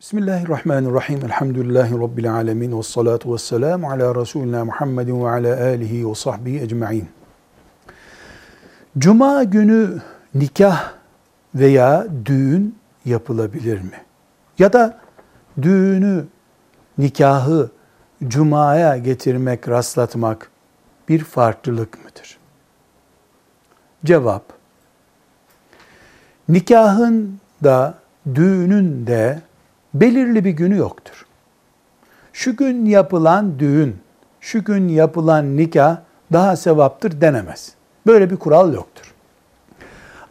Bismillahirrahmanirrahim. Elhamdülillahi Rabbil alemin. Ve salatu ve selamu ala Resulina Muhammedin ve ala alihi ve sahbihi ecma'in. Cuma günü nikah veya düğün yapılabilir mi? Ya da düğünü, nikahı cumaya getirmek, rastlatmak bir farklılık mıdır? Cevap, nikahın da düğünün de belirli bir günü yoktur. Şu gün yapılan düğün, şu gün yapılan nikah daha sevaptır denemez. Böyle bir kural yoktur.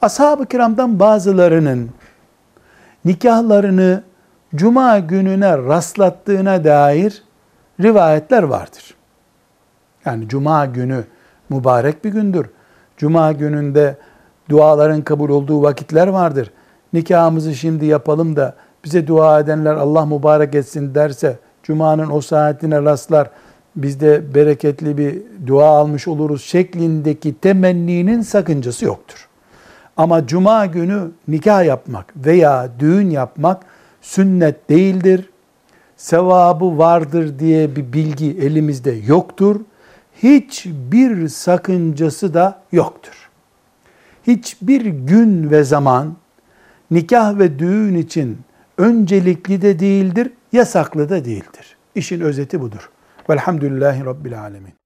Ashab-ı kiramdan bazılarının nikahlarını cuma gününe rastlattığına dair rivayetler vardır. Yani cuma günü mübarek bir gündür. Cuma gününde duaların kabul olduğu vakitler vardır. Nikahımızı şimdi yapalım da bize dua edenler Allah mübarek etsin derse Cuma'nın o saatine rastlar biz de bereketli bir dua almış oluruz şeklindeki temenninin sakıncası yoktur. Ama Cuma günü nikah yapmak veya düğün yapmak sünnet değildir. Sevabı vardır diye bir bilgi elimizde yoktur. Hiçbir sakıncası da yoktur. Hiçbir gün ve zaman nikah ve düğün için öncelikli de değildir, yasaklı da değildir. İşin özeti budur. Velhamdülillahi Rabbil Alemin.